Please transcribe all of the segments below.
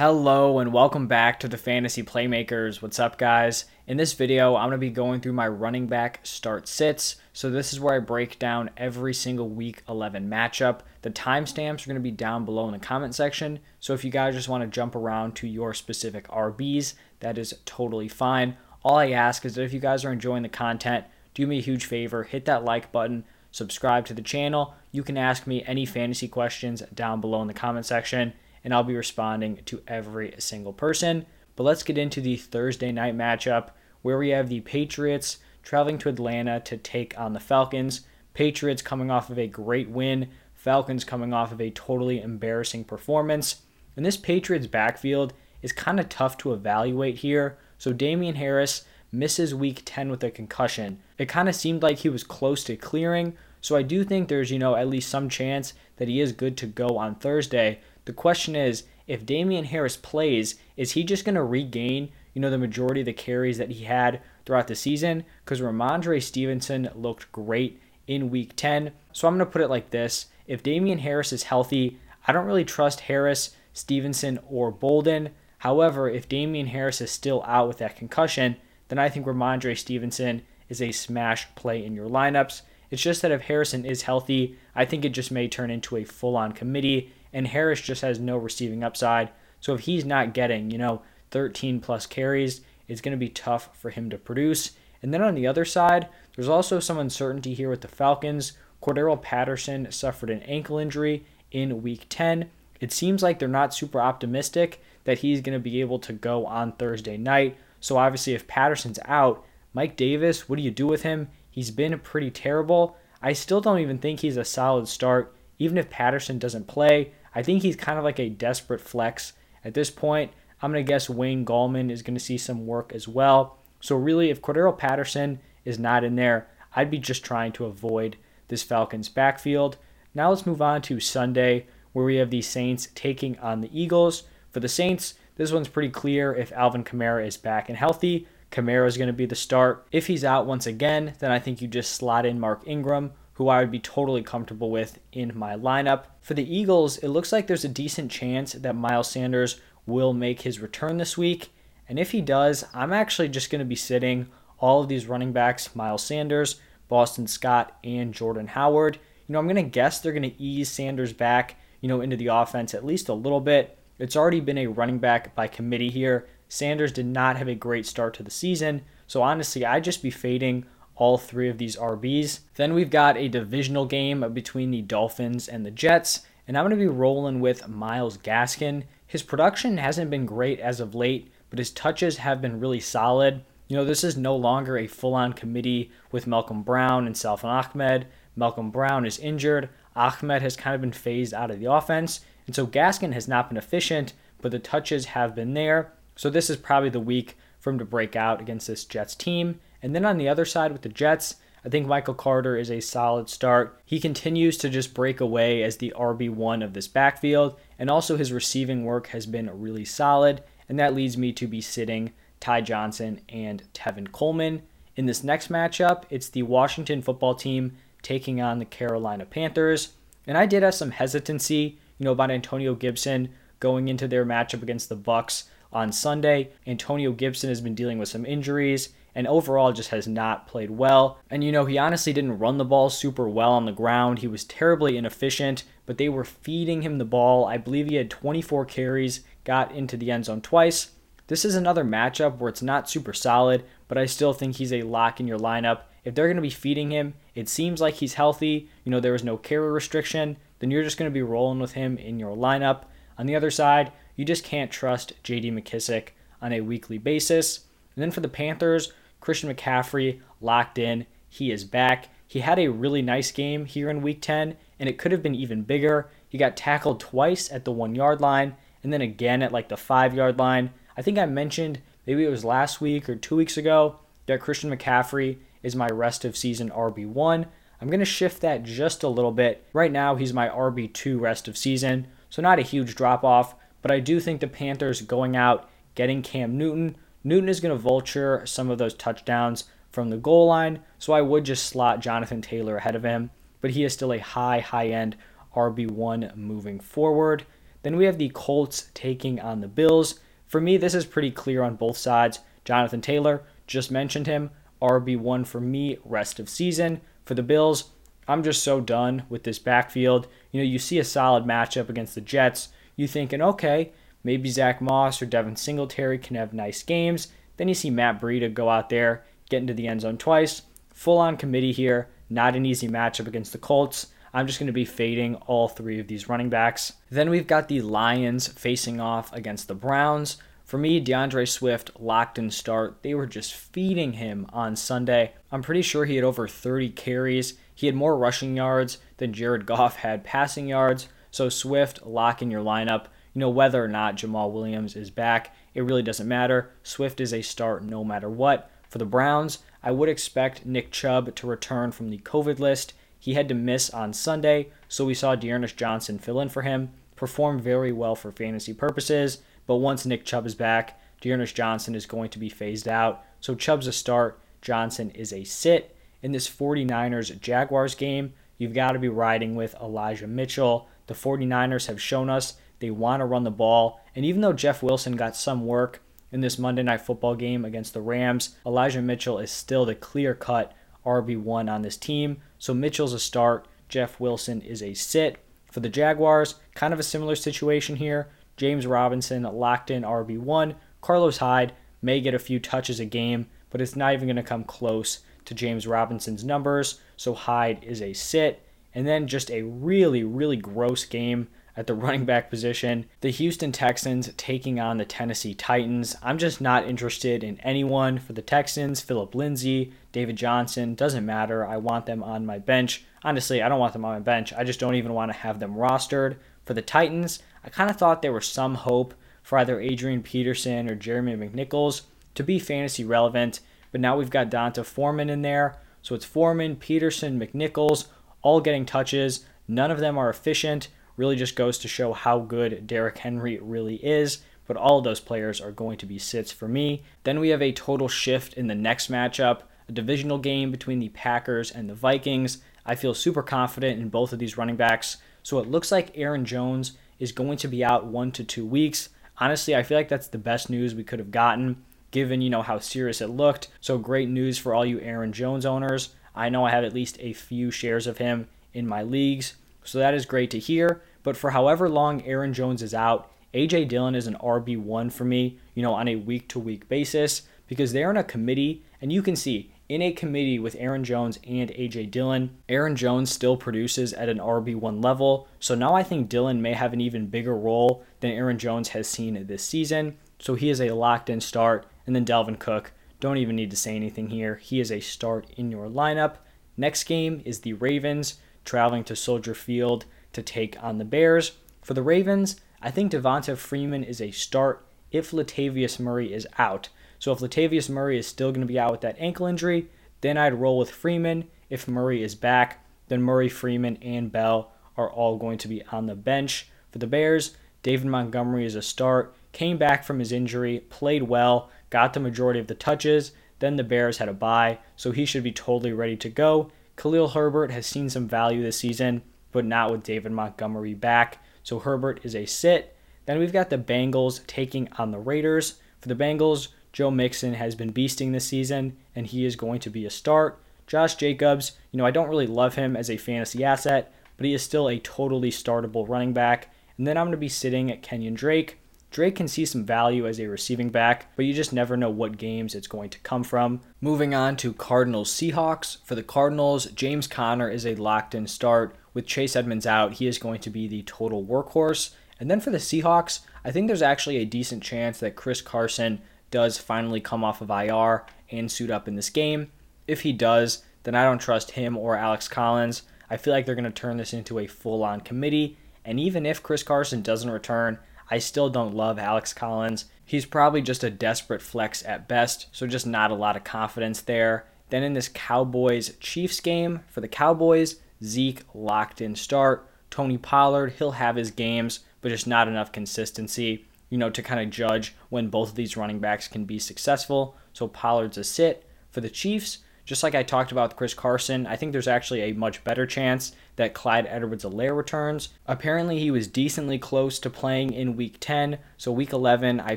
Hello and welcome back to the Fantasy Playmakers. What's up, guys? In this video, I'm going to be going through my running back start sits. So, this is where I break down every single week 11 matchup. The timestamps are going to be down below in the comment section. So, if you guys just want to jump around to your specific RBs, that is totally fine. All I ask is that if you guys are enjoying the content, do me a huge favor hit that like button, subscribe to the channel. You can ask me any fantasy questions down below in the comment section and I'll be responding to every single person. But let's get into the Thursday night matchup where we have the Patriots traveling to Atlanta to take on the Falcons. Patriots coming off of a great win, Falcons coming off of a totally embarrassing performance. And this Patriots backfield is kind of tough to evaluate here. So Damien Harris misses week 10 with a concussion. It kind of seemed like he was close to clearing, so I do think there's, you know, at least some chance that he is good to go on Thursday. The question is, if Damien Harris plays, is he just going to regain, you know, the majority of the carries that he had throughout the season? Because Rhamondre Stevenson looked great in week 10. So I'm going to put it like this. If Damien Harris is healthy, I don't really trust Harris, Stevenson, or Bolden. However, if Damien Harris is still out with that concussion, then I think Rhamondre Stevenson is a smash play in your lineups. It's just that if Harrison is healthy, I think it just may turn into a full on committee and Harris just has no receiving upside. So if he's not getting, you know, 13 plus carries, it's going to be tough for him to produce. And then on the other side, there's also some uncertainty here with the Falcons. Cordarrelle Patterson suffered an ankle injury in week 10. It seems like they're not super optimistic that he's going to be able to go on Thursday night. So obviously, if Patterson's out, Mike Davis, what do you do with him? He's been pretty terrible. I still don't even think he's a solid start. Even if Patterson doesn't play, I think he's kind of like a desperate flex. At this point, I'm going to guess Wayne Gallman is going to see some work as well. So, really, if Cordarrelle Patterson is not in there, I'd be just trying to avoid this Falcons backfield. Now, let's move on to Sunday, where we have the Saints taking on the Eagles. For the Saints, this one's pretty clear. If Alvin Kamara is back and healthy, Kamara is going to be the start. If he's out once again, then I think you just slot in Mark Ingram who I would be totally comfortable with in my lineup. For the Eagles, it looks like there's a decent chance that Miles Sanders will make his return this week. And if he does, I'm actually just going to be sitting all of these running backs Miles Sanders, Boston Scott, and Jordan Howard. You know, I'm going to guess they're going to ease Sanders back, you know, into the offense at least a little bit. It's already been a running back by committee here. Sanders did not have a great start to the season. So honestly, I'd just be fading all three of these RBs. Then we've got a divisional game between the Dolphins and the Jets, and I'm going to be rolling with Myles Gaskin. His production hasn't been great as of late, but his touches have been really solid. You know, this is no longer a full on committee with Malcolm Brown and Salvon Ahmed. Malcolm Brown is injured. Ahmed has kind of been phased out of the offense. And so Gaskin has not been efficient, but the touches have been there. So this is probably the week for him to break out against this Jets team. And then on the other side with the Jets, I think Michael Carter is a solid start. He continues to just break away as the RB1 of this backfield, and also his receiving work has been really solid, and that leads me to be sitting Ty Johnson and Tevin Coleman. In this next matchup, it's the Washington football team taking on the Carolina Panthers, and I did have some hesitancy, you know, about Antonio Gibson going into their matchup against the Bucks on Sunday. Antonio Gibson has been dealing with some injuries and overall just has not played well. And you know, he honestly didn't run the ball super well on the ground. He was terribly inefficient, but they were feeding him the ball. I believe he had 24 carries, got into the end zone twice. This is another matchup where it's not super solid, but I still think he's a lock in your lineup. If they're going to be feeding him, it seems like he's healthy. You know, there was no carry restriction, then you're just going to be rolling with him in your lineup. On the other side, you just can't trust JD McKissic on a weekly basis. And then for the Panthers, Christian McCaffrey locked in. He is back. He had a really nice game here in week 10, and it could have been even bigger. He got tackled twice at the one yard line and then again at like the five yard line. I think I mentioned maybe it was last week or two weeks ago that Christian McCaffrey is my rest of season RB1. I'm going to shift that just a little bit. Right now, he's my RB2 rest of season, so not a huge drop off, but I do think the Panthers going out, getting Cam Newton, Newton is going to vulture some of those touchdowns from the goal line, so I would just slot Jonathan Taylor ahead of him, but he is still a high, high end RB1 moving forward. Then we have the Colts taking on the Bills. For me, this is pretty clear on both sides. Jonathan Taylor, just mentioned him, RB1 for me, rest of season. For the Bills, I'm just so done with this backfield. You know, you see a solid matchup against the Jets. You thinking, okay, maybe Zach Moss or Devin Singletary can have nice games. Then you see Matt Breida go out there, get into the end zone twice. Full on committee here. Not an easy matchup against the Colts. I'm just going to be fading all three of these running backs. Then we've got the Lions facing off against the Browns. For me, D'Andre Swift locked in start. They were just feeding him on Sunday. I'm pretty sure he had over 30 carries. He had more rushing yards than Jared Goff had passing yards. So Swift lock in your lineup. You know, whether or not Jamaal Williams is back, it really doesn't matter. Swift is a start no matter what. For the Browns, I would expect Nick Chubb to return from the COVID list. He had to miss on Sunday, so we saw D'Ernest Johnson fill in for him, perform very well for fantasy purposes. But once Nick Chubb is back, D'Ernest Johnson is going to be phased out. So Chubb's a start, Johnson is a sit. In this 49ers Jaguars game, you've got to be riding with Elijah Mitchell. The 49ers have shown us they want to run the ball. And even though Jeff Wilson got some work in this Monday Night Football game against the Rams, Elijah Mitchell is still the clear cut RB1 on this team. So Mitchell's a start, Jeff Wilson is a sit. For the Jaguars, kind of a similar situation here. James Robinson locked in RB1. Carlos Hyde may get a few touches a game, but it's not even going to come close to James Robinson's numbers. So Hyde is a sit. And then just a really, really gross game at the running back position. The Houston Texans taking on the Tennessee Titans. I'm just not interested in anyone for the Texans. Phillip Lindsay, David Johnson, doesn't matter. I want them on my bench. Honestly, I don't want them on my bench. I just don't even want to have them rostered. For the Titans, I kind of thought there was some hope for either Adrian Peterson or Jeremy McNichols to be fantasy relevant, but now we've got D'Onta Foreman in there. So it's Foreman, Peterson, McNichols, all getting touches. None of them are efficient. Really just goes to show how good Derrick Henry really is. But all of those players are going to be sits for me. Then we have a total shift in the next matchup, a divisional game between the Packers and the Vikings. I feel super confident in both of these running backs. So it looks like Aaron Jones is going to be out one to two weeks. Honestly, I feel like that's the best news we could have gotten, given you know how serious it looked. So great news for all you Aaron Jones owners. I know I have at least a few shares of him in my leagues, so that is great to hear. But for however long Aaron Jones is out, AJ Dillon is an RB1 for me, you know, on a week to week basis because they're in a committee and you can see in a committee with Aaron Jones and AJ Dillon. Aaron Jones still produces at an RB1 level, so now I think Dillon may have an even bigger role than Aaron Jones has seen this season. So he is a locked in start. And then Dalvin Cook, don't even need to say anything here. He is a start in your lineup. Next game is the Ravens traveling to Soldier Field to take on the Bears. For the Ravens, I think Devonta Freeman is a start if Latavius Murray is out. So if Latavius Murray is still going to be out with that ankle injury, then I'd roll with Freeman. If Murray is back, then Murray, Freeman, and Bell are all going to be on the bench. For the Bears, David Montgomery is a start, came back from his injury, played well, got the majority of the touches. Then the Bears had a bye, so he should be totally ready to go. Khalil Herbert has seen some value this season, but not with David Montgomery back. So Herbert is a sit. Then we've got the Bengals taking on the Raiders. For the Bengals, Joe Mixon has been beasting this season, and he is going to be a start. Josh Jacobs, you know, I don't really love him as a fantasy asset, but he is still a totally startable running back. And then I'm going to be sitting at Kenyan Drake. Drake can see some value as a receiving back, but you just never know what games it's going to come from. Moving on to Cardinals Seahawks. For the Cardinals, James Conner is a locked in start. With Chase Edmonds out, he is going to be the total workhorse. And then for the Seahawks, I think there's actually a decent chance that Chris Carson does finally come off of IR and suit up in this game. If he does, then I don't trust him or Alex Collins. I feel like they're going to turn this into a full on committee. And even if Chris Carson doesn't return, I still don't love Alex Collins. He's probably just a desperate flex at best, so just not a lot of confidence there. Then in this Cowboys Chiefs game, for the Cowboys, Zeke locked in start. Tony Pollard, he'll have his games, but just not enough consistency you know, to kind of judge when both of these running backs can be successful. So Pollard's a sit. For the Chiefs, just like I talked about with Chris Carson, I think there's actually a much better chance that Clyde Edwards Helaire returns. Apparently, he was decently close to playing in week 10, so week 11, I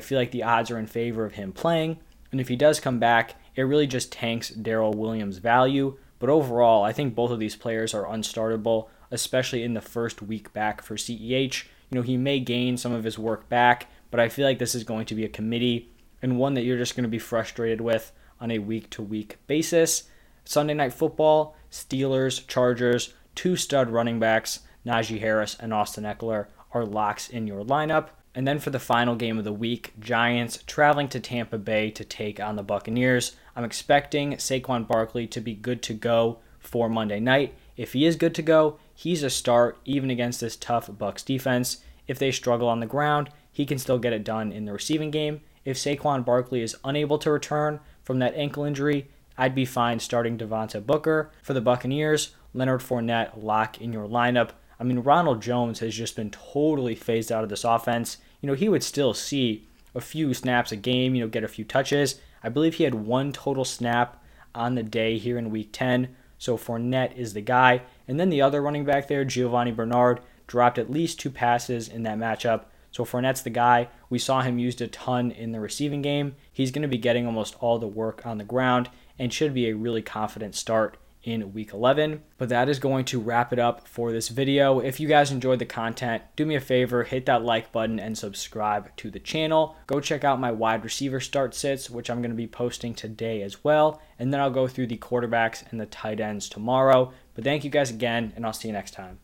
feel like the odds are in favor of him playing. And if he does come back, it really just tanks Darrel Williams' value. But overall, I think both of these players are unstartable, especially in the first week back for CEH. You know, he may gain some of his work back, but I feel like this is going to be a committee and one that you're just going to be frustrated with on a week to week basis. Sunday night football, Steelers, Chargers, two stud running backs, Najee Harris and Austin Ekeler, are locks in your lineup. And then for the final game of the week, Giants traveling to Tampa Bay to take on the Buccaneers. I'm expecting Saquon Barkley to be good to go for Monday night. If he is good to go, he's a start even against this tough Bucks defense. If they struggle on the ground, he can still get it done in the receiving game. If Saquon Barkley is unable to return from that ankle injury, I'd be fine starting Devontae Booker. For the Buccaneers, Leonard Fournette lock in your lineup. I mean, Ronald Jones has just been totally phased out of this offense. You know, he would still see a few snaps a game, you know, get a few touches. I believe he had one total snap on the day here in week 10. So Fournette is the guy. And then the other running back there, Giovani Bernard, dropped at least two passes in that matchup. So Fournette's the guy. We saw him used a ton in the receiving game. He's going to be getting almost all the work on the ground and should be a really confident start in week 11. But that is going to wrap it up for this video. If you guys enjoyed the content, do me a favor, hit that like button and subscribe to the channel. Go check out my wide receiver start sits, which I'm going to be posting today as well. And then I'll go through the quarterbacks and the tight ends tomorrow. But thank you guys again, and I'll see you next time.